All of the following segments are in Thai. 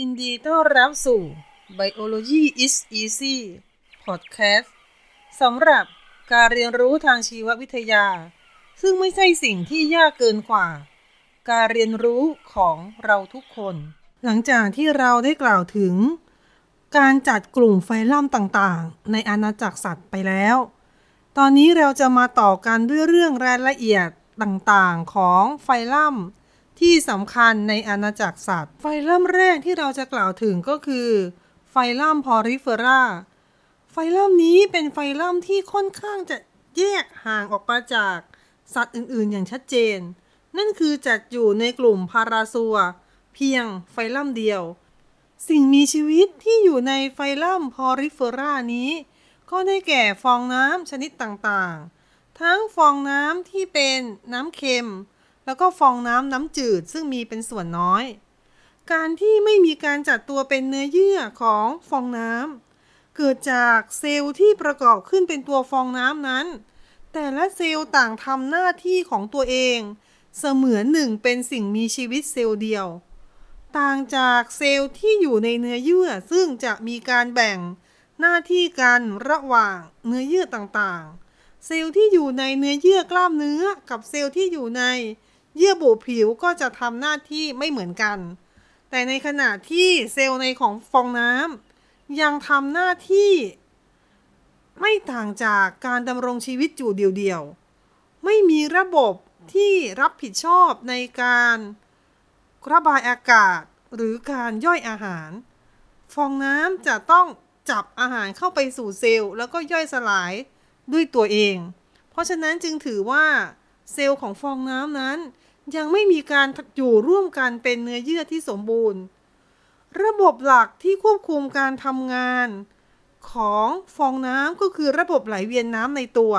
ยินดีต้อนรับสู่ Biology is Easy Podcast สำหรับการเรียนรู้ทางชีววิทยา ซึ่งไม่ใช่สิ่งที่ยากเกินกว่า การเรียนรู้ของเราทุกคน หลังจากที่เราได้กล่าวถึง การจัดกลุ่มไฟลัมต่างๆ ในอาณาจักรสัตว์ไปแล้ว ตอนนี้เราจะมาต่อกันด้วยเรื่องรายละเอียดต่างๆ ของไฟลัม ที่สำคัญในอาณาจักรสัตว์ ไฟลัมแรกที่เราจะกล่าวถึงก็คือไฟลัม Porifera ไฟลัมนี้เป็นไฟลัมที่ค่อนข้างจะแยกห่างออกมาจากสัตว์อื่นๆ อย่างชัดเจน นั่นคือจัดอยู่ในกลุ่ม Parazoa เพียงไฟลัมเดียว สิ่งมีชีวิตที่อยู่ในไฟลัม Porifera นี้ ก็ได้แก่ฟองน้ำชนิดต่างๆ ทั้งฟองน้ำที่เป็นน้ำเค็ม แล้วก็ฟองน้ำน้ำจืดซึ่งมีเป็นส่วนน้อย การที่ไม่มีการจัดตัวเป็นเนื้อเยื่อของฟองน้ำเกิดจากเซลล์ที่ประกอบขึ้นเป็นตัวฟองน้ำนั้น แต่ละเซลล์ต่างทำหน้าที่ของตัวเอง เสมือนหนึ่งเป็นสิ่งมีชีวิตเซลล์เดียว ต่างจากเซลล์ที่อยู่ในเนื้อเยื่อซึ่งจะมีการแบ่งหน้าที่กันระหว่างเนื้อเยื่อต่างๆ เซลล์ที่อยู่ในเนื้อเยื่อกล้ามเนื้อกับเซลล์ที่อยู่ใน เยื่อบุผิวก็จะทำหน้าที่ไม่เหมือนกัน แต่ในขณะที่เซลล์ในของฟองน้ำยังทำหน้าที่ ไม่ต่างจากการดำรงชีวิตอยู่เดียวๆ ไม่มีระบบที่รับผิดชอบในการระบายอากาศหรือการย่อยอาหาร ฟองน้ำจะต้องจับอาหารเข้าไปสู่เซลล์แล้วก็ย่อยสลายด้วยตัวเอง เพราะฉะนั้นจึงถือว่าเซลล์ของฟองน้ำนั้น ยังไม่มีการอยู่ร่วมกันเป็นเนื้อเยื่อที่สมบูรณ์ ระบบหลักที่ควบคุมการทำงาน ของฟองน้ำก็คือระบบไหลเวียนน้ำในตัว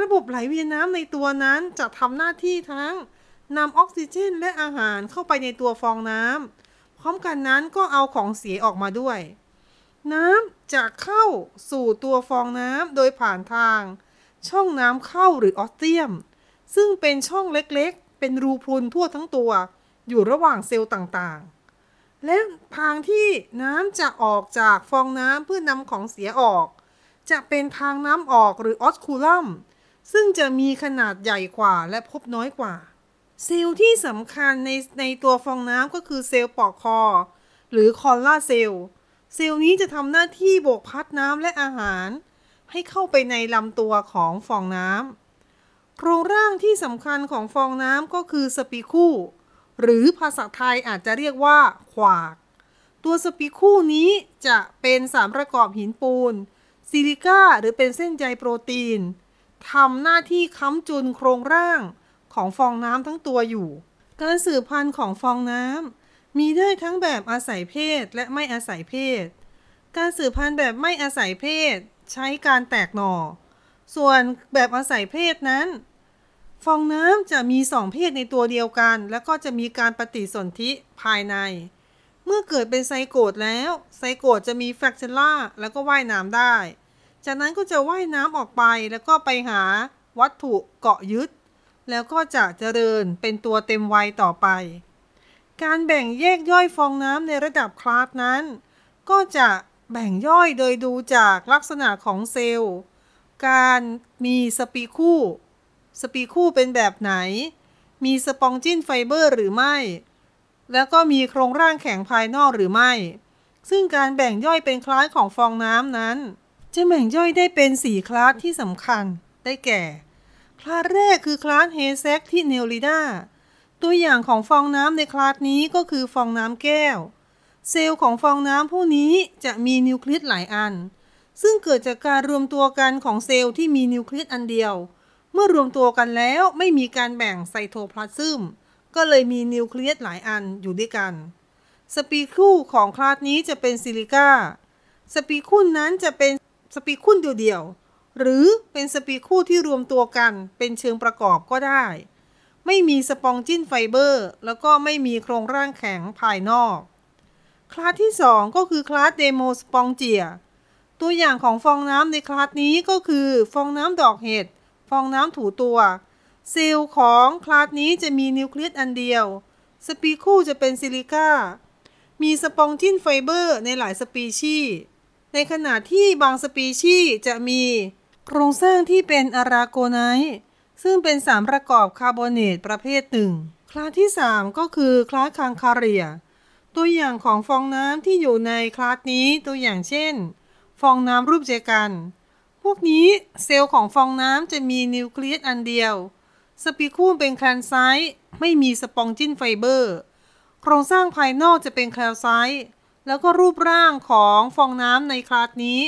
ระบบไหลเวียนน้ำในตัวนั้นจะทำหน้าที่ทั้งนำออกซิเจนและอาหารเข้าไปในตัวฟองน้ำพร้อมกันนั้นก็เอาของเสียออกมาด้วย น้ำจะเข้าสู่ตัวฟองน้ำโดยผ่านทาง ช่องน้ำเข้าหรือออสเตียม ซึ่งเป็นช่องเล็ก เป็นรูพรุนทั่วทั้งตัว อยู่ระหว่างเซลล์ต่างๆ และทางที่น้ำจะออกจากฟองน้ำเพื่อนำของเสียออก จะเป็นทางน้ำออกหรือออสคูลัมซึ่งจะมีขนาดใหญ่กว่าและพบน้อยกว่า เซลล์ที่สำคัญในในตัวฟองน้ำก็คือเซลล์ปลอกคอ หรือ collar cell เซลล์นี้จะทำหน้าที่โบกพัดน้ำและอาหาร ให้เข้าไปในลำตัวของฟองน้ำ โครงร่างที่สำคัญของฟองน้ำก็คือ spicule หรือภาษาไทยอาจจะเรียกว่าขวาก ตัว spicule นี้จะเป็นสารประกอบหินปูน ซิลิก้าหรือเป็นเส้นใยโปรตีนทำหน้าที่ค้ำจุนโครงร่างของฟองน้ำทั้งตัวอยู่ การสืบพันธุ์ของฟองน้ำมีได้ทั้งแบบอาศัยเพศและไม่อาศัยเพศ การสืบพันธุ์แบบไม่อาศัยเพศ ใช้การแตกหน่อ ส่วนแบบอาศัยเพศนั้น ฟองน้ำจะมีสองเพศในตัวเดียวกัน แล้วก็จะมีการปฏิสนธิภายใน เมื่อเกิดเป็นไซโกตแล้ว ไซโกตจะมีแฟกเชล่าแล้วก็ว่ายน้ำได้ จากนั้นก็จะว่ายน้ำออกไปแล้วก็ไปหาวัตถุเกาะยึด แล้วก็จะเจริญเป็นตัวเต็มวัยต่อไป การแบ่งแยกย่อยฟองน้ำในระดับคลาสนั้น ก็จะแบ่งย่อยโดยดูจากลักษณะของเซลล์ การมีสปีคู่ สปีคู่เป็นแบบไหน มี spongin fiber หรือไม่ แล้วก็มีโครงร่างแข็งภายนอกหรือไม่ ซึ่งการแบ่งย่อยเป็นคลาสของฟองน้ำนั้น จะแบ่งย่อยได้เป็น 4 คลาสที่สำคัญ ได้แก่ คลาสแรกคือคลาส Hexactinellida ตัวอย่างของฟองน้ำในคลาสนี้ก็คือฟองน้ำแก้ว เซลล์ของฟองน้ำพวกนี้จะมีนิวเคลียสหลายอัน ซึ่งเกิดจากการรวมตัวกันของเซลล์ที่มีนิวเคลียสอันเดียว เมื่อรวมตัวกันแล้วไม่มีการแบ่งไซโทพลาซึมก็เลยมีนิวเคลียสหลายอันอยู่ด้วยกัน spicule ของคลาสนี้จะเป็นซิลิก้า spicule นั้นจะเป็น spicule เดี่ยวๆหรือเป็น spicule ที่รวมตัวกันเป็นเชิงประกอบก็ได้ ไม่มี spongin fiber แล้วก็ไม่มีโครงร่างแข็งภายนอก คลาสที่ 2 ก็คือคลาส Demospongiae ตัวอย่างของฟองน้ำในคลาสนี้ก็คือฟองน้ำดอกเห็ด ฟองน้ำถูตัว เซลล์ของคลาสนี้จะมีนิวเคลียสอันเดียว spicule จะเป็นซิลิก้า มี spongin fiber ในหลายสปีชีส์ ในขณะที่บางสปีชีส์จะมี โครงสร้างที่เป็น aragonite ซึ่งเป็นสารประกอบคาร์บอเนตประเภทหนึ่ง คลาสที่ 3 ก็คือคลาส Calcarea ตัวอย่างของฟองน้ำที่อยู่ในคลาสนี้ตัวอย่างเช่น ฟองน้ำรูปแจกัน พวกนี้เซลล์ของฟองน้ำจะมีนิวเคลียสอันเดียว spicule เป็น calcite ไม่มี spongin fiber โครงสร้างภายนอกจะเป็น calcite แล้วก็รูปร่างของฟองน้ำในคลาสนี้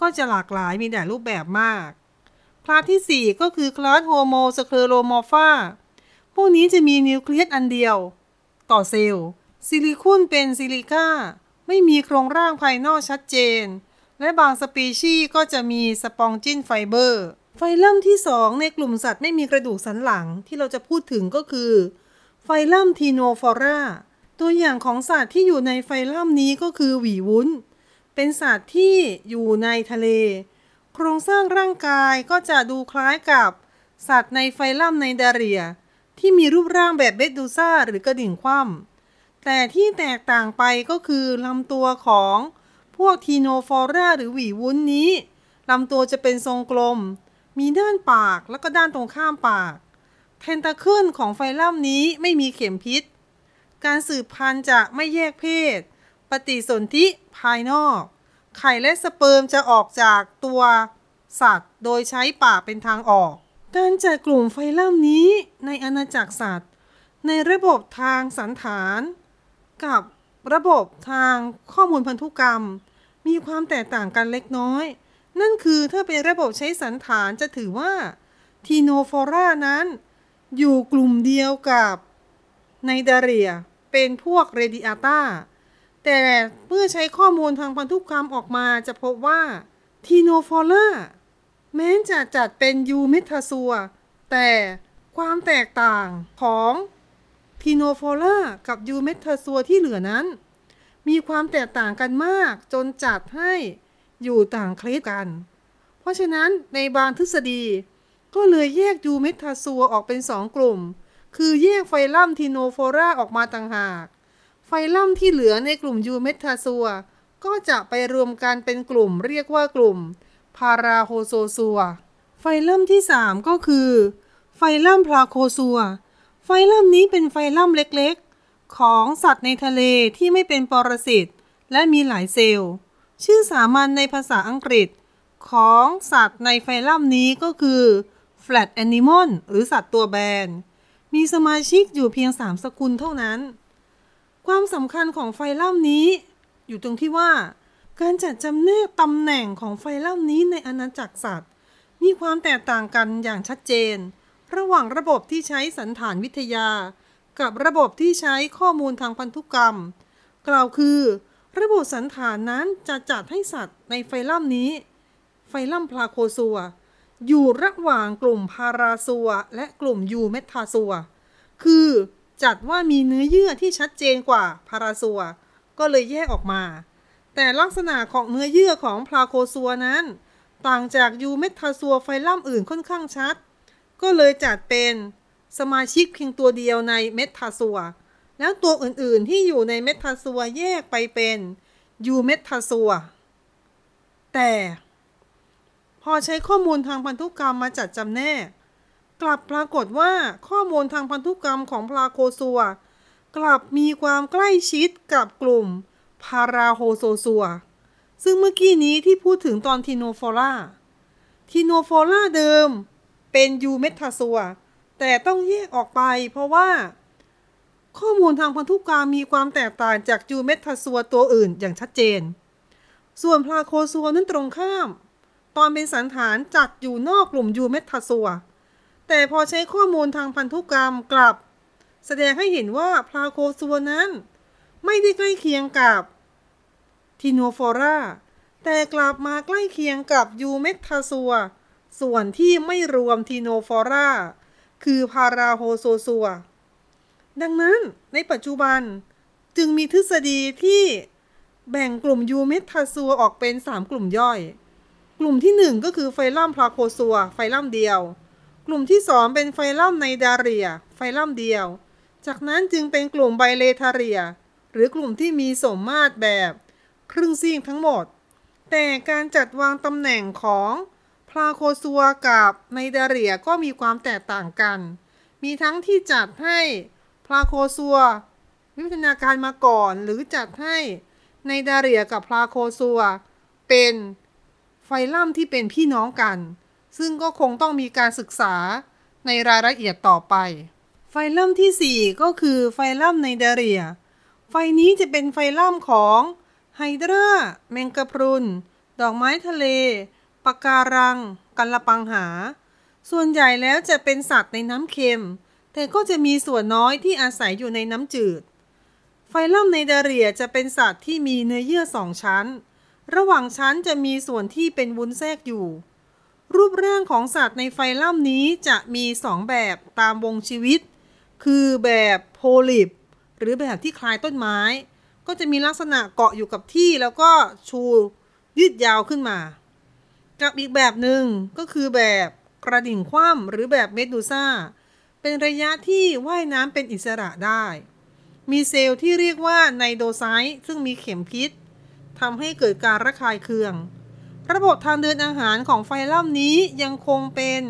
ก็จะหลากหลายมีหลายรูปแบบมาก คลาสที่ 4 ก็คือคลาส Homoscleromorphaพวกนี้จะมีนิวเคลียสอันเดียว ต่อเซลล์ spicule เป็นซิลิก้า ไม่มีโครงร่างภายนอกชัดเจน และบางสปีชีส์ก็จะมี spongin fiber ไฟลัมที่ 2 ในกลุ่มสัตว์ไม่มีกระดูกสันหลังที่เราจะพูดถึงก็คือ ไฟลัม Ctenophora ตัวอย่างของสัตว์ที่อยู่ในไฟลัมนี้ก็คือหวีวุ้น เป็นสัตว์ที่อยู่ในทะเล โครงสร้างร่างกายก็จะดูคล้ายกับ สัตว์ในไฟลัมในดาเรีย ที่มีรูปร่างแบบเบดดูซ่าหรือกระดิ่งคว่ำแต่ที่แตกต่างไปก็คือลำตัวของ พวกทีโนฟอราหรือหวีวุ้นนี้ลำตัวจะเป็นทรงกลม มีด้านปากแล้วก็ด้านตรงข้ามปากเทนตาเคิลของไฟลัมนี้ไม่มีเข็มพิษ การสืบพันธุ์จะไม่แยกเพศ ปฏิสนธิภายนอก ไข่และสเปิร์มจะออกจากตัวสัตว์ โดยใช้ปากเป็นทางออก การจัดกลุ่มไฟลัมนี้ในอาณาจักรสัตว์ ในระบบทางสันฐาน กับ ระบบทางข้อมูลพันธุกรรม มีความแตกต่างกันเล็กน้อย นั่นคือถ้าเป็นระบบใช้สันฐานจะถือว่าทีโนฟอรานั้น อยู่กลุ่มเดียวกับในดาเรีย เป็นพวกเรดิอาตาแต่เมื่อใช้ข้อมูลทางพันธุกรรมออกมาจะพบว่า Ctenophora แม้จะจัดเป็น Eumetazoa แต่ความแตกต่างของ Ctenophora กับ Eumetazoa ที่เหลือนั้น มีความแตกต่างกันมากจนจัดให้อยู่ต่าง clade กัน เพราะฉะนั้นในบางทฤษฎี ก็เลยแยก Eumetazoa ออกเป็นสองกลุ่ม คือแยกไฟลัม Ctenophora ออกมาต่างหาก ไฟลัมที่เหลือในกลุ่ม Eumetazoa ก็จะไปรวมกันเป็นกลุ่มเรียกว่ากลุ่ม ParaHoxozoa ไฟลัมที่ 3 ก็คือ ไฟลัม Placozoa ไฟลัมนี้เป็นไฟลัมเล็กๆ ของสัตว์ในทะเลที่ไม่เป็นปรสิตและมีหลายเซลล์ ชื่อสามัญในภาษาอังกฤษ ของสัตว์ในไฟลัมนี้ก็คือ flat animal หรือสัตว์ตัวแบน มีสมาชิกอยู่เพียงสามสกุลเท่านั้น ความสำคัญของไฟลัมนี้ อยู่ตรงที่ว่า การจัดจำแนกตำแหน่งของไฟลัมนี้ในอาณาจักรสัตว์ มีความแตกต่างกันอย่างชัดเจน ระหว่างระบบที่ใช้สันฐานวิทยา กับระบบที่ใช้ข้อมูลทางพันธุกรรม กล่าวคือ ระบบสันฐานนั้นจะจัดให้สัตว์ในไฟลัมนี้ ไฟลัม Placozoa อยู่ระหว่างกลุ่ม Parazoa และกลุ่ม Eumetazoa คือจัดว่ามีเนื้อเยื่อที่ชัดเจนกว่า Parazoa ก็เลยแยกออกมา แต่ลักษณะของเนื้อเยื่อของ Placozoa นั้น ต่างจาก Eumetazoa ไฟลัมอื่นค่อนข้างชัด ก็เลยจัดเป็นสมาชิกเพียงตัวเดียวใน Metazoa แล้วตัวอื่นๆที่อยู่ใน Metazoa แยกไปเป็นEumetazoa แต่ พอใช้ข้อมูลทางพันธุกรรมมาจัดจำแนก กลับปรากฏว่าข้อมูลทางพันธุกรรมของ Placozoa กลับมีความใกล้ชิดกับกลุ่ม ParaHoxozoa ซึ่งเมื่อกี้นี้ที่พูดถึงตอน Ctenophora Ctenophora เดิม เป็น Eumetazoa แต่ต้องแยกออกไปเพราะว่า ข้อมูลทางพันธุกรรมมีความแตกต่างจาก Eumetazoa ตัวอื่นอย่างชัดเจน ส่วน Placozoa นั้นตรงข้าม ตอนเป็นสัณฐานจัดอยู่นอกกลุ่ม Eumetazoa แต่พอใช้ข้อมูลทางพันธุกรรมกลับ แสดงให้เห็นว่า Placozoa นั้น ไม่ได้ใกล้เคียงกับ Ctenophora แต่กลับมาใกล้เคียงกับ Eumetazoa ส่วนที่ไม่รวม Ctenophoraคือ Parahoxozoa ดังนั้นในปัจจุบันจึงมีทฤษฎีที่แบ่งกลุ่ม Eumetazoa ออกเป็น 3 กลุ่มย่อย กลุ่มที่ 1 ก็คือไฟลัม Placozoa ไฟลัมเดียว กลุ่มที่ 2 เป็นไฟลัม Cnidaria ไฟลัมเดียว จากนั้นจึงเป็นกลุ่ม Bilateria หรือกลุ่มที่มีสมมาตรแบบ ครึ่งซีกทั้งหมด แต่การจัดวางตำแหน่งของ Placozoa กับ Cnidaria ก็มีความแตกต่างกัน มีทั้งที่จัดให้ Placozoa วิวัฒนาการมาก่อนหรือจัดให้ Cnidaria กับ Placozoa เป็นไฟลัมที่เป็นพี่น้องกัน ซึ่งก็คงต้องมีการศึกษาในรายละเอียดต่อไป ไฟลัมที่ 4 ก็คือไฟลัม Cnidaria ไฟลัมนี้จะเป็นไฟลัมของไฮดราแมงกะพรุน ดอกไม้ทะเล ปะการัง กัละปังหา ส่วนใหญ่แล้วจะเป็นสัตว์ในน้ำเค็ม แต่ก็จะมีส่วนน้อยที่อาศัยอยู่ในน้ำจืด ไฟลัมไนเดเรียจะเป็นสัตว์ที่มีเนื้อเยื่อสองชั้น ระหว่างชั้นจะมีส่วนที่เป็นวุ้นแทรกอยู่ รูปร่างของสัตว์ในไฟลัมนี้จะมีสองแบบตามวงชีวิต คือแบบโพลิป หรือแบบที่คล้ายต้นไม้ ก็จะมีลักษณะเกาะอยู่กับที่แล้วก็ชูยืดยาวขึ้นมา กับอีกแบบหนึ่งก็คือแบบกระดิ่งคว่ำหรือแบบเมดูซ่า เป็นระยะที่ว่ายน้ำเป็นอิสระได้ มีเซลล์ที่เรียกว่าไนโดไซต์ซึ่งมีเข็มพิษทำให้เกิดการระคายเคือง ระบบทางเดินอาหารของไฟลัมนี้ยังคงเป็น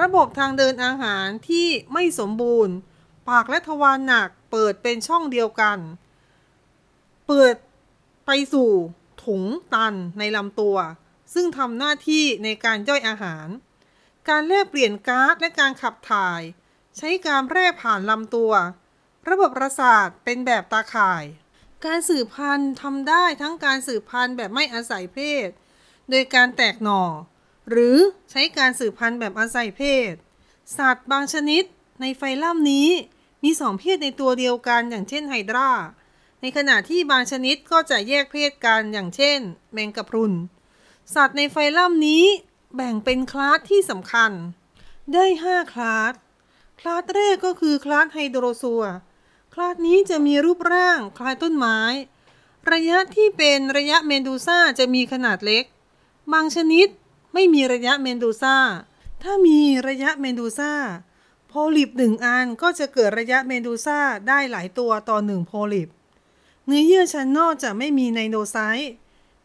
ระบบทางเดินอาหารที่ไม่สมบูรณ์ ปากและทวารหนักเปิดเป็นช่องเดียวกัน เปิดไปสู่ถุงตันในลำตัว ซึ่งทำหน้าที่ในการย่อยอาหาร การแลกเปลี่ยนก๊าซและการขับถ่าย ใช้การแร่ผ่านลำตัว ระบบประสาทเป็นแบบตาข่าย การสืบพันธุ์ทำได้ทั้งการสืบพันธุ์แบบไม่อาศัยเพศ โดยการแตกหน่อ หรือใช้การสืบพันธุ์แบบอาศัยเพศ สัตว์บางชนิดในไฟลัมนี้มีสองเพศในตัวเดียวกันอย่างเช่นไฮดราในขณะที่บางชนิดก็จะแยกเพศกันอย่างเช่น แมงกะพรุน สัตว์ในไฟลัมนี้แบ่งเป็นคลาสที่สำคัญ ได้ 5 คลาส คลาสแรกก็คือคลาสไฮโดรซัว คลาสนี้จะมีรูปร่างคล้ายต้นไม้ ระยะที่เป็นระยะเมนดูซ่าจะมีขนาดเล็ก บางชนิดไม่มีระยะเมนดูซ่า ถ้ามีระยะ medusa polyp หนึ่งอันก็จะเกิดระยะเมนดูซ่าได้หลายตัวต่อหนึ่ง polyp เนื้อเยื่อชั้นนอกจะไม่มี cnidocyte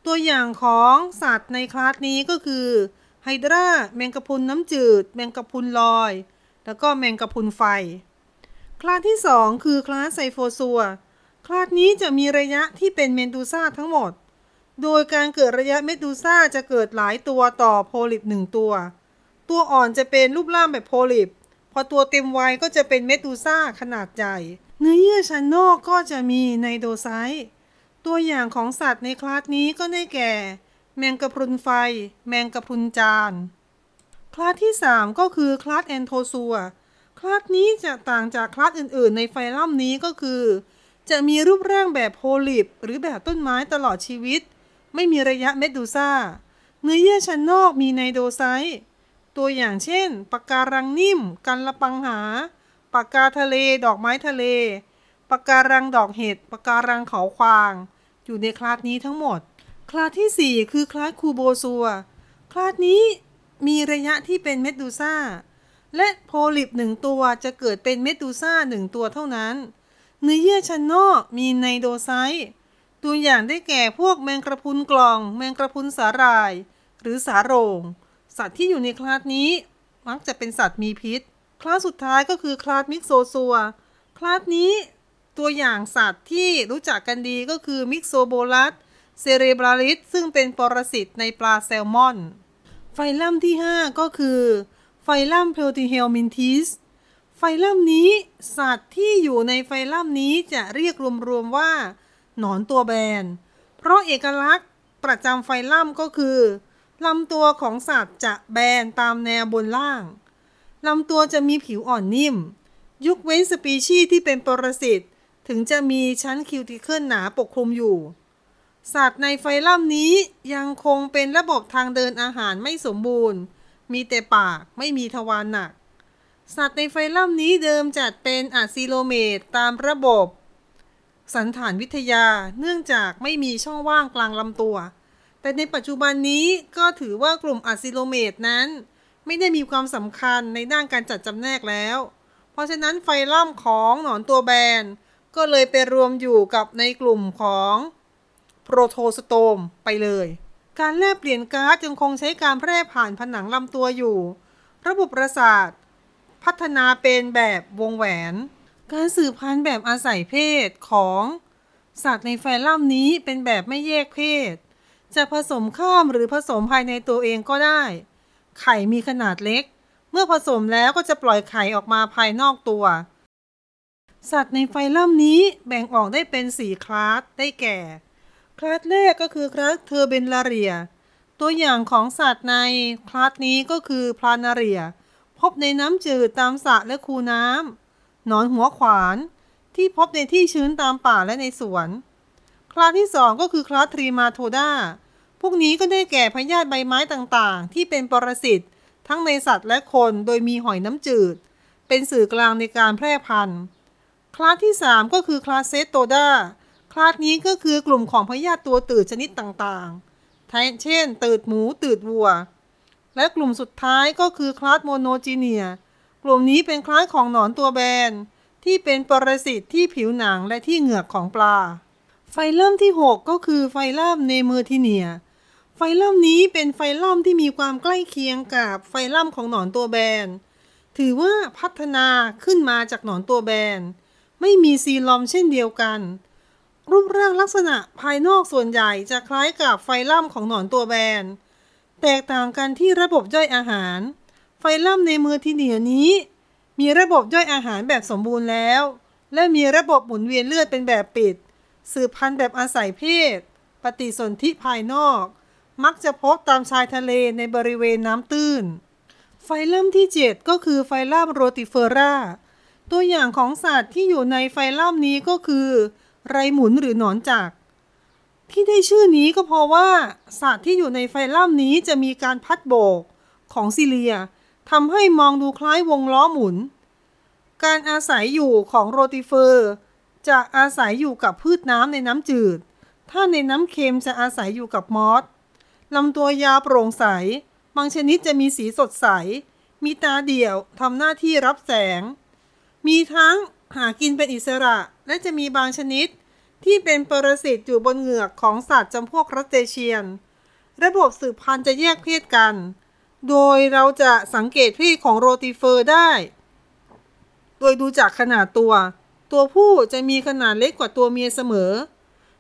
ตัวอย่างของสัตว์ในคลาสนี้ก็คือไฮดราแมงกะพรุนน้ำจืด แมงกะพรุนลอย แล้วก็แมงกะพรุนไฟ คลาสที่ 2 คือคลาส Scyphozoa คลาสนี้จะมีระยะที่เป็นเมดูซ่าทั้งหมด โดยการเกิดระยะเมดูซ่าจะเกิดหลายตัวต่อ polyp หนึ่งตัว ตัวอ่อนจะเป็นรูปร่างแบบ polyp พอตัวเต็มวัยก็จะเป็นเมดูซ่าขนาดใหญ่ เนื้อเยื่อชั้นนอกก็จะมี cnidocyte ตัวอย่างของสัตว์ในคลาสนี้ก็ได้แก่ แมงกะพรุนไฟ แมงกะพรุนจาน คลาสที่ 3 ก็คือคลาสแอนโทซัวคลาสนี้จะต่างจากคลาสอื่นๆ ในไฟลัมนี้ก็คือ จะมีรูปร่างแบบโพลิป หรือแบบต้นไม้ตลอดชีวิต ไม่มีระยะเมดูซ่า เนื้อเยื่อชั้นนอกมีไนโดไซต์ตัวอย่างเช่นปะการังนิ่ม กันละปังหาปากกาทะเล ดอกไม้ทะเลปากการังดอกเห็ดปากการังเขาควาง อยู่ในคลาสนี้ทั้งหมด คลาสที่ 4 คือคลาส Cubozoa คลาสนี้มีระยะที่เป็นเมดูซ่า และ polyp หนึ่งตัวจะเกิดเป็นเมดูซ่าหนึ่งตัวเท่านั้น เนื้อเยื่อชั้นนอกมี cnidocyte ตัวอย่างได้แก่พวกแมงกะพรุนกล่อง แมงกะพรุนสาหร่าย หรือสาโรง สัตว์ที่อยู่ในคลาสนี้ มักจะเป็นสัตว์มีพิษ คลาสสุดท้ายก็คือคลาส Myxozoa คลาสนี้ ตัวอย่างสัตว์ที่รู้จักกันดีก็คือ Myxobolus cerebralis ซึ่งเป็นปรสิตในปลาแซลมอน ไฟลัมที่ 5 ก็คือไฟลัม Platyhelminthes ไฟลัมนี้สัตว์ที่อยู่ในไฟลัมนี้จะเรียกรวมๆว่า หนอนตัวแบน เพราะเอกลักษณ์ประจำไฟลัมก็คือลำตัวของสัตว์จะแบนตามแนวบนล่างลำตัวจะมีผิวอ่อนนิ่มยุคเว้นสปีชีส์ที่เป็นปรสิต ถึงจะมีชั้นคิวติเคิลหนาปกคลุมอยู่ สัตว์ในไฟลัมนี้ยังคงเป็นระบบทางเดินอาหารไม่สมบูรณ์ มีแต่ปากไม่มีทวารหนัก สัตว์ในไฟลัมนี้เดิมจัดเป็นอะซิโลเมตตามระบบ สันฐานวิทยาเนื่องจากไม่มีช่องว่างกลางลำตัว แต่ในปัจจุบันนี้ก็ถือว่ากลุ่มอะซิโลเมตนั้นไม่ได้มีความสำคัญในด้านการจัดจำแนกแล้ว เพราะฉะนั้นไฟล่มของหนอนตัวแบน ก็เลยไปรวมอยู่กับในกลุ่มของโปรโทสโตมไปเลย การแลกเปลี่ยนก๊าซยังคงใช้การแพร่ผ่านผนังลำตัวอยู่ ระบบประสาท พัฒนาเป็นแบบวงแหวน การสืบพันธุ์แบบอาศัยเพศของสัตว์ในไฟลัมนี้เป็นแบบไม่แยกเพศ จะผสมข้ามหรือผสมภายในตัวเองก็ได้ ไข่มีขนาดเล็ก เมื่อผสมแล้วก็จะปล่อยไข่ออกมาภายนอกตัว สัตว์ในไฟลัมนี้แบ่งออกได้เป็นสี่คลาส ได้แก่ คลาสแรกก็คือคลาสเทอร์เบนลาเรีย ตัวอย่างของสัตว์ในคลาสนี้ก็คือพลานาเรีย พบในน้ำจืดตามสระและคูน้ำ หนอนหัวขวาน ที่พบในที่ชื้นตามป่าและในสวน คลาสที่สองก็คือคลาส Trematoda พวกนี้ก็ได้แก่พยาธิใบไม้ต่างๆ ที่เป็นปรสิตทั้งในสัตว์และคนโดยมีหอยน้ำจืด เป็นสื่อกลางในการแพร่พันธุ์ คลาสที่ 3 ก็คือคลาส Cestoda คลาสนี้ก็คือกลุ่มของพยาธิตัวตืดชนิดต่างๆ เช่น ตืดหมูตืดวัว และกลุ่มสุดท้ายก็คือคลาส Monogenea กลุ่มนี้เป็นคลาสของหนอนตัวแบน ที่เป็นปรสิตที่ผิวหนังและที่เหงือกของปลา ไฟลัมที่ 6 ก็คือไฟลัม Nemertinea ไฟลัมนี้เป็นไฟลัมที่มีความใกล้เคียงกับไฟลัมของหนอนตัวแบน ถือว่าพัฒนาขึ้นมาจากหนอนตัวแบน ไม่มี coelom เช่นเดียวกัน รูปร่างลักษณะภายนอกส่วนใหญ่จะคล้ายกับไฟลัมของหนอนตัวแบน แตกต่างกันที่ระบบย่อยอาหาร ไฟลัมในมือที่เหนียนี้ มีระบบย่อยอาหารแบบสมบูรณ์แล้ว และมีระบบหมุนเวียนเลือดเป็นแบบปิด สืบพันธุ์แบบอาศัยเพศ ปฏิสนธิภายนอก มักจะพบตามชายทะเลในบริเวณน้ำตื้น ไฟลัมที่ 7 ก็คือไฟลัมโรติเฟอร่า ตัวอย่างของสัตว์ที่อยู่ในไฟลัมนี้ก็คือ ไรหมุนหรือหนอนจัก ที่ได้ชื่อนี้ก็เพราะว่า สัตว์ที่อยู่ในไฟลัมนี้จะมีการพัดโบกของซิเลียทำให้มองดูคล้ายวงล้อหมุน การอาศัยอยู่ของโรติเฟอร์ จะอาศัยอยู่กับพืชน้ำในน้ำจืด ถ้าในน้ำเค็มจะอาศัยอยู่กับมอสลำตัวยาวโปร่งใส บางชนิดจะมีสีสดใส มีตาเดี่ยวทำหน้าที่รับแสง มีทั้งหากินเป็นอิสระ และจะมีบางชนิด ที่เป็นปรสิตอยู่บนเหงือกของสัตว์จำพวกรัสเตเชียน ระบบสืบพันธุ์จะแยกเพศกัน โดยเราจะสังเกตเพศของโรติเฟอร์ได้ โดยดูจากขนาดตัว ตัวผู้จะมีขนาดเล็กกว่าตัวเมียเสมอ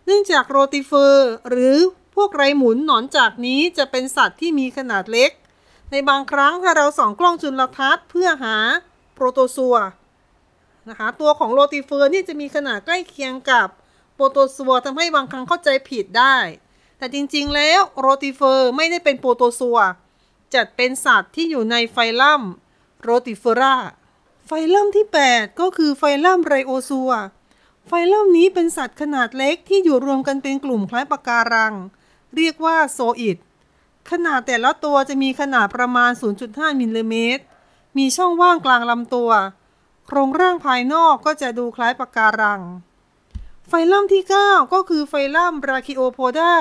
เนื่องจากโรติเฟอร์หรือพวกไรหมุนหนอนจากนี้จะเป็นสัตว์ที่มีขนาดเล็ก ในบางครั้งถ้าเราส่องกล้องจุลทรรศน์เพื่อหาโปรโตซัว นะคะ ตัวของโรติเฟอร์นี่จะมีขนาดใกล้เคียงกับโปรโตซัวทำให้บางครั้งเข้าใจผิดได้ แต่จริงๆแล้วโรติเฟอร์ไม่ได้เป็นโปรโตซัว จัดเป็นสัตว์ที่อยู่ในไฟลัม Rotifera ไฟลัมที่ 8 ก็คือไฟลัม Bryozoa ไฟลัมนี้เป็นสัตว์ขนาดเล็กที่อยู่รวมกันเป็นกลุ่มคล้ายปะการัง เรียกว่าโซอิด ขนาดแต่ละตัวจะมีขนาดประมาณ 0.5มิลลิเมตร มีช่องว่างกลางลำตัว โครงร่างภายนอกก็จะดูคล้ายปะการัง ไฟลัมที่ 9 ก็คือไฟลัมราคิโอโพดา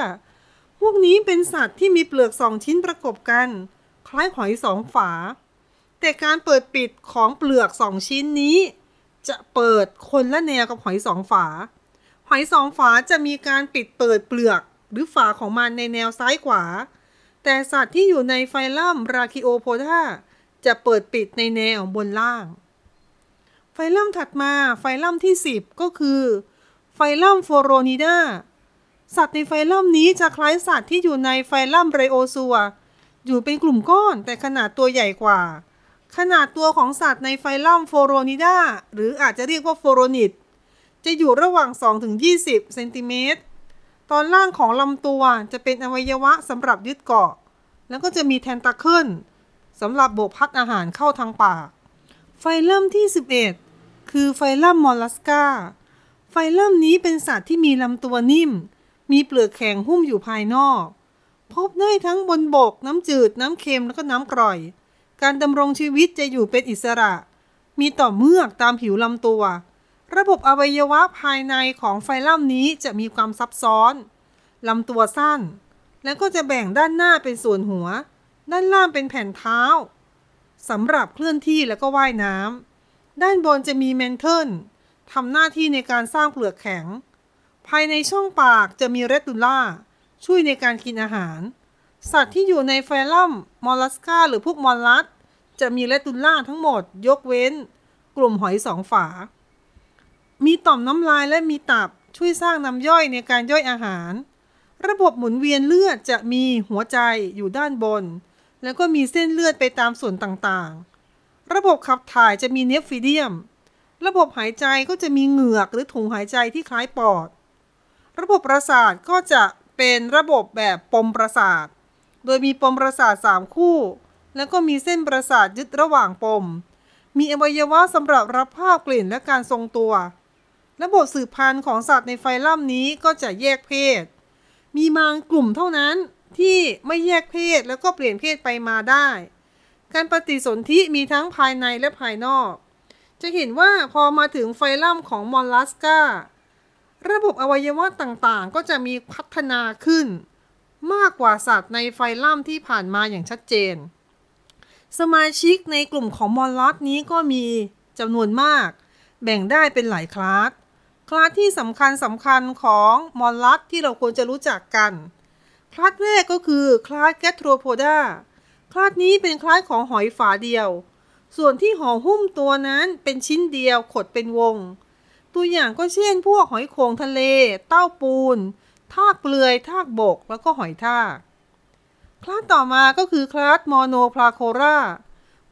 พวกนี้เป็นสัตว์ที่มีเปลือกสองชิ้นประกบกัน คล้ายหอยสองฝา แต่การเปิดปิดของเปลือกสองชิ้นนี้ จะเปิดคนละแนวกับหอยสองฝา หอยสองฝาจะมีการปิดเปิดเปลือกหรือฝาของมันในแนวซ้ายขวา แต่สัตว์ที่อยู่ในไฟลัม Brachiopoda จะเปิดปิดในแนวบนล่าง ไฟลัมถัดมาไฟลัมที่ 10 ก็คือ ไฟลัม Phoronida สัตว์ในไฟลัมนี้จะคล้ายสัตว์ที่อยู่ในไฟลัม Bryozoa อยู่เป็นกลุ่มก้อนแต่ขนาดตัวใหญ่กว่า ขนาดตัวของสัตว์ในไฟลัม Phoronidaหรืออาจจะเรียกว่าโฟโรนิดจะอยู่ระหว่าง 2-20 เซนติเมตร ตอนล่างของลำตัวจะเป็นอวัยวะสำหรับยึดเกาะ แล้วก็จะมีแทนตาเคิลสำหรับโบกพัดอาหารเข้าทางปาก ไฟลัมที่ 11 คือไฟลัมมอลลัสกาไฟลัมนี้เป็นสัตว์ที่มีลำตัวนิ่ม มีเปลือกแข็งหุ้มอยู่ภายนอก พบได้ทั้งบนบก น้ำจืด น้ำเค็มแล้วก็น้ำกร่อย การดำรงชีวิตจะอยู่เป็นอิสระ มีต่อเมือกตามผิวลำตัว ระบบอวัยวะภายในของไฟลัมนี้จะมีความซับซ้อนลำตัวสั้น แล้วก็จะแบ่งด้านหน้าเป็นส่วนหัว ด้านล่างเป็นแผ่นเท้าสำหรับเคลื่อนที่แล้วก็ว่ายน้ำ ด้านบนจะมีแมนเทิลทำหน้าที่ในการสร้างเปลือกแข็ง ภายในช่องปากจะมีเรตูล่า ช่วยในการกินอาหาร สัตว์ที่อยู่ในไฟลัมมอลลัสกาหรือพวกมอลลัสจะมีเรตูล่าทั้งหมด ยกเว้น กลุ่มหอยสองฝา มีต่อมน้ำลายและมีตับช่วยสร้างน้ำย่อยในการย่อยอาหาร ระบบหมุนเวียนเลือดจะมีหัวใจอยู่ด้านบน แล้วก็มีเส้นเลือดไปตามส่วนต่างๆ ระบบขับถ่ายจะมีเนฟฟิเดียม ระบบหายใจก็จะมีเหงือกหรือถุงหายใจที่คล้ายปอด ระบบประสาทก็จะเป็นระบบแบบปมประสาท โดยมีปมประสาท 3 คู่ แล้วก็มีเส้นประสาทยึดระหว่างปม มีอวัยวะสำหรับรับภาพกลิ่นและการทรงตัว ระบบสืบพันธุ์ของสัตว์ในไฟลัมนี้ก็จะแยกเพศ มีบางกลุ่มเท่านั้นที่ไม่แยกเพศแล้วก็เปลี่ยนเพศไปมาได้ การปฏิสนธิมีทั้งภายในและภายนอก จะเห็นว่าพอมาถึงไฟลัมของมอลลัสการะบบอวัยวะต่างๆ ก็จะมีพัฒนาขึ้น มากกว่าสัตว์ในไฟลัมที่ผ่านมาอย่างชัดเจน สมาชิกในกลุ่มของมอลลัสนี้ก็มีจำนวนมาก แบ่งได้เป็นหลายคลาส คลาสที่สำคัญสำคัญของมอลลัสที่เราควรจะรู้จักกัน คลาสแรกก็คือคลาสแกตโรโพดา ลาสนี้เป็นคลาสของหอยฝาเดียว ส่วนที่ห่อหุ้มตัวนั้นเป็นชิ้นเดียวขดเป็นวง ตัวอย่างก็เช่น พวกหอยโขงทะเล เต้าปูน ทากเปลือย ทากบก แล้วก็หอยทากคลาสต่อมาก็คือคลาสมโนพลาโครา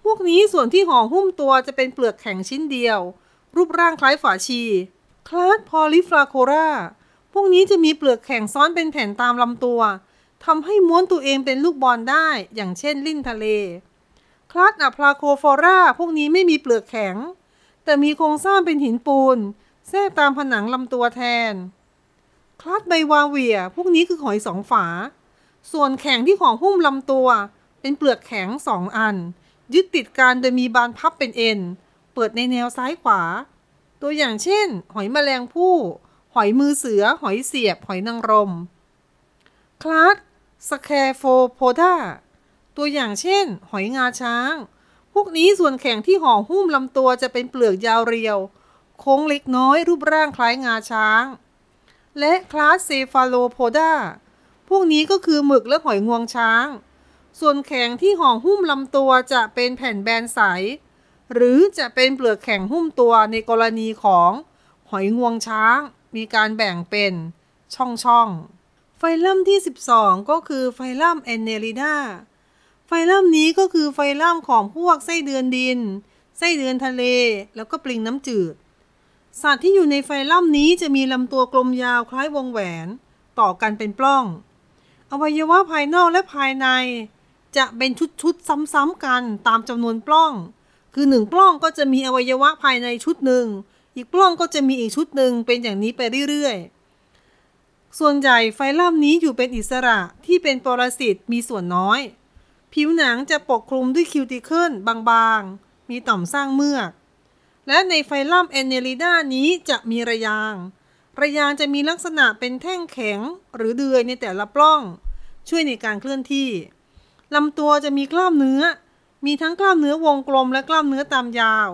พวกนี้ส่วนที่ห่อหุ้มตัวจะเป็นเปลือกแข็งชิ้นเดียว รูปร่างคล้ายฝาชี คลาสพอลิฟลาโคราพวกนี้จะมีเปลือกแข็งซ้อนเป็นแผ่นตามลำตัว ทำให้ม้วนตัวเองเป็นลูกบอลได้ อย่างเช่นลิ้นทะเล คลาสอะพลาโคฟอราพวกนี้ไม่มีเปลือกแข็ง แต่มีโครงสร้างเป็นหินปูน แทรกตามผนังลำตัวแทน คลาสไบวาเวีย พวกนี้คือหอยสองฝา ส่วนแข็งที่ของหุ้มลำตัว เป็นเปลือกแข็งสองอัน ยึดติดกันโดยมีบานพับเป็นเอ็น เปิดในแนวซ้ายขวา ตัวอย่างเช่น หอยแมลงผู้ หอยมือเสือ หอยเสียบ หอยนางรมคลาส Scaphopoda ตัวอย่างเช่น หอยงาช้าง พวกนี้ส่วนแข็งที่ห่อหุ้มลำตัวจะเป็นเปลือกยาวเรียว โค้งเล็กน้อยรูปร่างคล้ายงาช้าง และคลาส Cephalopoda พวกนี้ก็คือหมึกและหอยงวงช้าง ส่วนแข็งที่ห่อหุ้มลำตัวจะเป็นแผ่นแบนใส หรือจะเป็นเปลือกแข็งหุ้มตัวในกรณีของ หอยงวงช้าง มีการแบ่งเป็นช่องๆ ไฟลัมที่ 12 ก็คือไฟลัมแอนเนลิดาไฟลัมนี้ก็คือไฟลัมของพวกไส้เดือนดิน ไส้เดือนทะเล แล้วก็ปลิงน้ำจืด สัตว์ที่อยู่ในไฟลัมนี้จะมีลำตัวกลมยาวคล้ายวงแหวน ต่อกันเป็นปล้อง อวัยวะภายนอกและภายใน จะเป็นชุดๆซ้ำๆกันตามจำนวนปล้อง คือหนึ่งปล้องก็จะมีอวัยวะภายในชุดหนึ่ง อีกปล้องก็จะมีอีกชุดหนึ่งเป็นอย่างนี้ไปเรื่อยๆ ส่วนใหญ่ไฟลัมนี้อยู่เป็นอิสระที่เป็นปรสิตมีส่วนน้อย ผิวหนังจะปกคลุมด้วยคิวติเคิลบางๆ มีต่อมสร้างเมือก และในไฟลัมเอเนลิดานี้จะมีระยาง ระยางจะมีลักษณะเป็นแท่งแข็งหรือเดือยในแต่ละปล้อง ช่วยในการเคลื่อนที่ลำตัวจะมีกล้ามเนื้อ มีทั้งกล้ามเนื้อวงกลมและกล้ามเนื้อตามยาว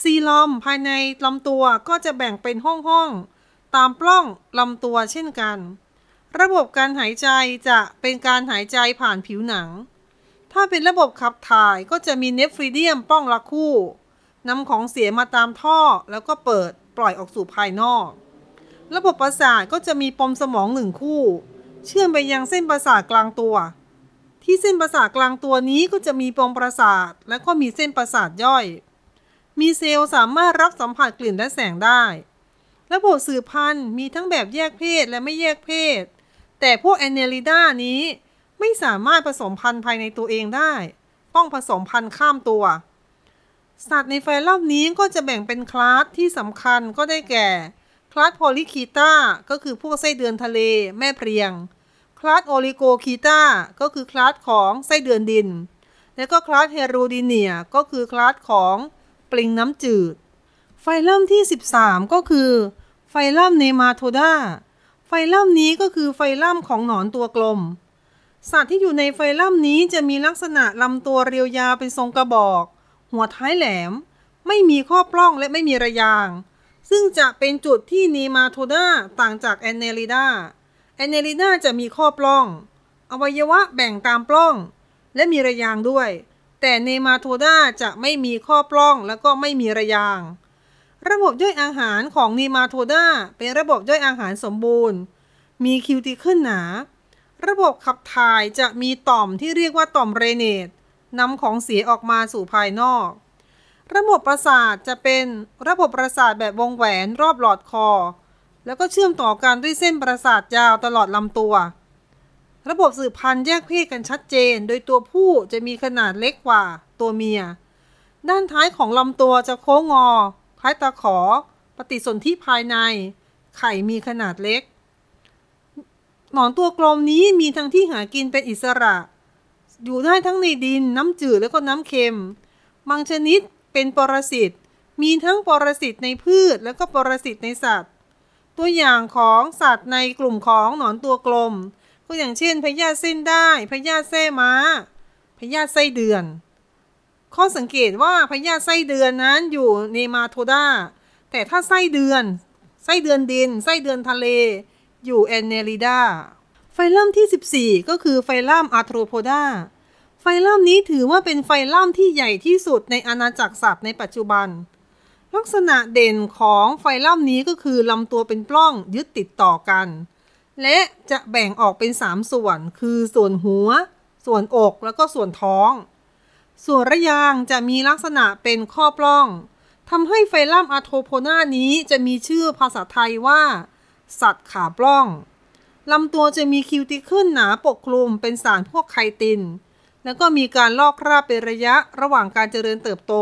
ซีลอมภายในลำตัวก็จะแบ่งเป็นห้องๆ ตามปล้องลำตัวเช่นกัน ระบบการหายใจจะเป็นการหายใจผ่านผิวหนัง ถ้าเป็นระบบขับถ่ายก็จะมีเนฟรีเดียมป้องละคู่นำของเสียมาตามท่อแล้วก็เปิดปล่อยออกสู่ภายนอก ระบบประสาทก็จะมีปมสมองหนึ่งคู่ เชื่อมไปยังเส้นประสาทกลางตัว ที่เส้นประสาทกลางตัวนี้ก็จะมีปมประสาท และก็มีเส้นประสาทย่อย มีเซลล์สามารถรับสัมผัสกลิ่นและแสงได้ ระบบสืบพันธุ์มีทั้งแบบแยกเพศและไม่แยกเพศ แต่พวกแอนเนลิดานี้ไม่สามารถผสมพันธุ์ภายในตัวเองได้ ต้องผสมพันธุ์ข้ามตัว สัตว์ในไฟลัมนี้ก็จะแบ่งเป็นคลาสที่สำคัญก็ได้แก่ คลาส Polychaeta ก็คือพวกไส้เดือนทะเลแม่เพรียง คลาส Oligochaeta ก็คือคลาสของไส้เดือนดิน และก็คลาส Hirudinea ก็คือคลาสของปลิงน้ำจืด ไฟลัมที่ 13 ก็คือ ไฟลัม Nematoda ไฟลัมนี้ก็คือไฟลัมของหนอนตัวกลม สัตว์ที่อยู่ในไฟลัมนี้จะมีลักษณะลำตัวเรียวยาวเป็นทรงกระบอก หัวท้ายแหลม ไม่มีข้อปล้องและไม่มีระยาง ซึ่งจะเป็นจุดที่ Nematoda ต่างจาก Annelida Annelida จะมีข้อปล้อง อวัยวะแบ่งตามปล้อง และมีระยางด้วย แต่ Nematoda จะไม่มีข้อปล้องแล้วก็ไม่มีระยาง ระบบย่อยอาหารของ Nematoda เป็นระบบย่อยอาหารสมบูรณ์ มี cuticle หนา ระบบขับถ่ายจะมีต่อมที่เรียกว่าต่อม renetteนำของเสียออกมาสู่ภายนอก ระบบประสาทจะเป็นระบบประสาทแบบวงแหวนรอบหลอดคอ แล้วก็เชื่อมต่อกันด้วยเส้นประสาทยาวตลอดลำตัว ระบบสืบพันธุ์แยกเพศกันชัดเจน โดยตัวผู้จะมีขนาดเล็กกว่าตัวเมีย ด้านท้ายของลำตัวจะโค้งงอ คล้ายตะขอ ปฏิสนธิภายใน ไข่มีขนาดเล็ก หนอนตัวกลมนี้มีทั้งที่หากินเป็นอิสระ อยู่ได้ทั้งในดินน้ำจืดและก็น้ำเค็ม บางชนิดเป็นปรสิต มีทั้งปรสิตในพืชและก็ปรสิตในสัตว์ ตัวอย่างของสัตว์ในกลุ่มของหนอนตัวกลม ก็อย่างเช่นพยาธิเส้นได้พยาธิแส้ม้าพยาธิไส้เดือน ข้อสังเกตว่าพยาไส้เดือนนั้นอยู่เนมาโทดาแต่ถ้าไส้เดือน ไส้เดือนดิน ไส้เดือนทะเล อยู่แอนเนลิดาไฟลัมที่ 14 ก็คือไฟลัมอาร์โทรโพดาไฟลัมนี้ถือว่าเป็นไฟลัมที่ใหญ่ที่สุดในอาณาจักรสัตว์ในปัจจุบัน ลักษณะเด่นของไฟลัมนี้ก็คือลำตัวเป็นปล้องยึดติดต่อกัน และจะแบ่งออกเป็น 3 ส่วน คือส่วนหัว ส่วนอกแล้วก็ส่วนท้อง ส่วนระยางจะมีลักษณะเป็นข้อปล้องทำให้ไฟลัมอาโทโพนานี้จะมีชื่อภาษาไทยว่า สัตว์ขาปล้องลำตัวจะมีคิวติขึ้นหนาปกคลุมเป็นสารพวกไคติน แล้วก็มีการลอกคราบเป็นระยะระหว่างการเจริญเติบโต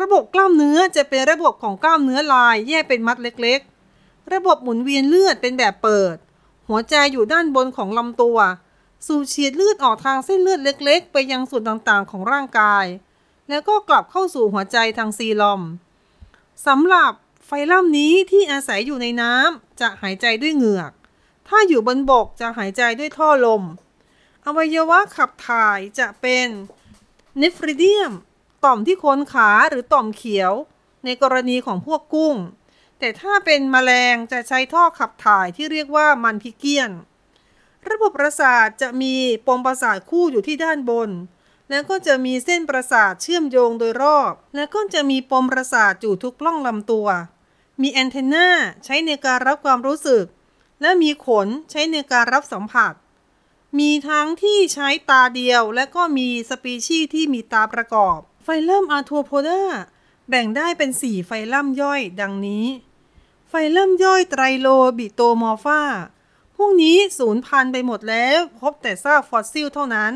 ระบบกล้ามเนื้อจะเป็นระบบของกล้ามเนื้อลายแยกเป็นมัดเล็ก ๆ ระบบหมุนเวียนเลือดเป็นแบบเปิด หัวใจอยู่ด้านบนของลำตัว สูบฉีดเลือดออกทางเส้นเลือดเล็กๆ ไปยังส่วนต่างๆของร่างกาย แล้วก็กลับเข้าสู่หัวใจทางซีลอมสำหรับไฟลัมนี้ที่อาศัยอยู่ในน้ำจะหายใจด้วยเหงือก ถ้าอยู่บนบกจะหายใจด้วยท่อลม อวัยวะขับถ่ายจะเป็นนิฟริเดียม ต่อมที่โคนขาหรือต่อมเขียว ในกรณีของพวกกุ้ง แต่ถ้าเป็นมแมลงจะใช้ท่อขับถ่ายที่เรียกว่ามันพิเกียน ระบบประสาทจะมีปมประสาทคู่อยู่ที่ด้านบน แล้วก็จะมีเส้นประสาทเชื่อมโยงโดยรอบ แล้วก็จะมีปมประสาทอยู่ทุกปล้องลำตัว มีแอนเทนาใช้ในการรับความรู้สึก และมีขนใช้ในการรับสัมผัส มีทั้งที่ใช้ตาเดียว และก็มีสปีชีส์ที่มีตาประกอบไฟลัมอาร์โทโพดาแบ่งได้เป็น 4 ไฟลัมย่อยดังนี้ ไฟลัมย่อยไตรโลbitomorpha พวกนี้สูญพันธุ์ไปหมดแล้ว พบแต่ซากฟอสซิลเท่านั้น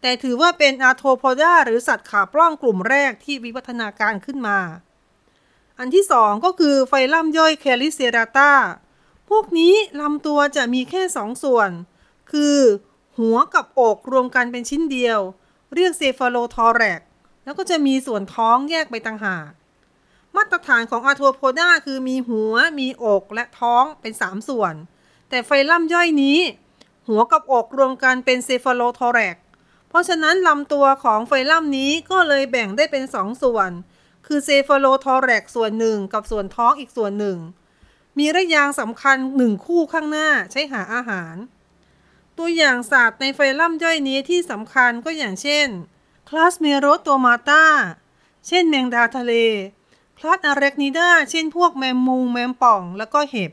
แต่ถือว่าเป็น Arthropoda หรือสัตว์ขาปล้องกลุ่มแรกที่วิวัฒนาการขึ้นมา อันที่สองก็คือไฟลัมย่อย Chelicerata พวกนี้ลำตัวจะมีแค่สองส่วน คือหัวกับอกรวมกันเป็นชิ้นเดียว เรียก cephalothorax แล้วก็จะมีส่วนท้องแยกไปต่างหาก มาตรฐานของ Arthropoda คือมีหัวมีอกและท้องเป็น3ส่วน แต่ไฟลัมย่อยนี้ หัวกับอกรวมกันเป็น cephalothorax เพราะฉะนั้นลำตัวของไฟลัมนี้ก็เลยแบ่งได้เป็น2ส่วน คือ cephalothorax ส่วนหนึ่งกับส่วนท้องอีกส่วนหนึ่ง มีระยางสำคัญหนึ่งคู่ข้างหน้าใช้หาอาหาร ตัวอย่างสัตว์ในไฟลัมย่อยนี้ที่สำคัญก็อย่างเช่นคลาส Merostomata เช่นแมงดาทะเล คลาส Arachnida เช่นพวกแมงมุมแมงป่อง แล้วก็เห็บ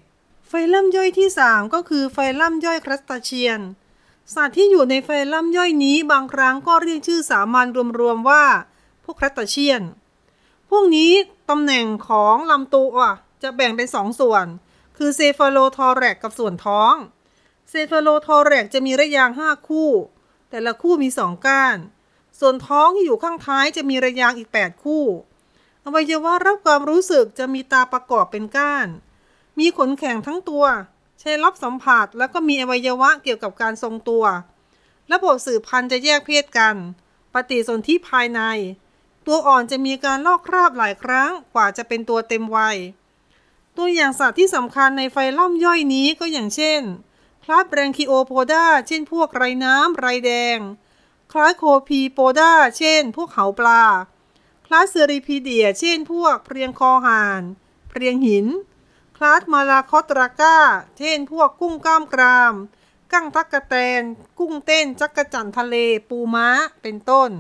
ไฟลัมย่อยที่ 3 ก็คือไฟลัมย่อย crustacean สัตว์ที่อยู่ในไฟลัมย่อยนี้บางครั้งก็เรียกชื่อสามัญรวมๆว่า พวก crustacean พวกนี้ตำแหน่งของลำตัวจะแบ่งเป็นสองส่วน คือ cephalothorax กับส่วนท้อง cephalothorax จะมีระยางห้าคู่ แต่ละคู่มีสองก้าน ส่วนท้องที่อยู่ข้างท้ายจะมีระยางอีก 8 คู่ อวัยวะรับความรู้สึกจะมีตาประกอบเป็นก้าน มีขนแข็งทั้งตัว ใช้รับสัมผัสแล้วก็มีอวัยวะเกี่ยวกับการทรงตัว ระบบสืบพันธุ์จะแยกเพศกัน ปฏิสนธิภายใน ตัวอ่อนจะมีการลอกคราบหลายครั้งกว่าจะเป็นตัวเต็มวัย ตัวอย่างสัตว์ที่สำคัญในไฟล่อมย่อยนี้ก็อย่างเช่น คลาส Branchiopoda เช่นพวกไรน้ำไรแดง คลาส Copepoda เช่น พวกเหาปลา คลาส Cirripedia เช่น พวกเพรียงคอห่านเพรียงหิน คลาส Malacostraca เช่นพวกกุ้งก้ามกราม กั้งตั๊กแตน กุ้งเต้นจักกะจั่นทะเล ปูม้า เป็นต้น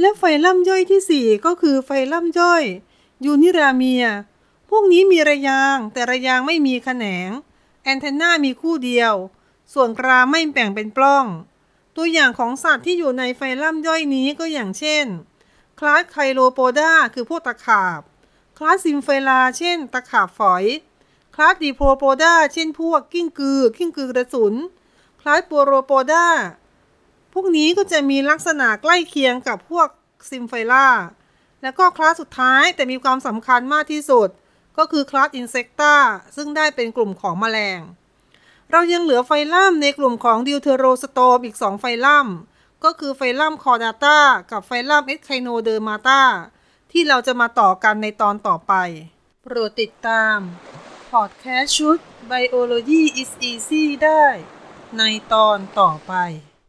และไฟลัมย่อยที่ 4 ก็คือไฟลัมย่อย Uniramia พวกนี้มีระยางแต่ระยางไม่มีแขนง antenna มีคู่เดียว ส่วนกรามไม่แบ่งเป็นปล้อง ตัวอย่างของสัตว์ที่อยู่ในไฟลัมย่อยนี้ก็อย่างเช่น คลาส Chilopoda คือพวกตะขาบ คลาส Symphyla เช่น ตะขาบฝอย คลาส Diplopoda เช่นพวกกิ้งกือ กิ้งกือกระสุน คลาส Pauropoda พวกนี้ก็จะมีลักษณะใกล้เคียงกับพวกSymphyla แล้วก็คลาสสุดท้ายแต่มีความสำคัญมากที่สุด ก็คือคลาส Insecta ซึ่งได้เป็นกลุ่มของแมลง เรายังเหลือไฟลัมในกลุ่มของ deuterostome อีก 2 ไฟลัมก็คือไฟลัม Chordata กับไฟลัม Echinodermata ที่เราจะมาต่อกันในตอนต่อไป โปรดติดตาม พอดแคสต์ชุด Biology is Easy ได้ ในตอนต่อไป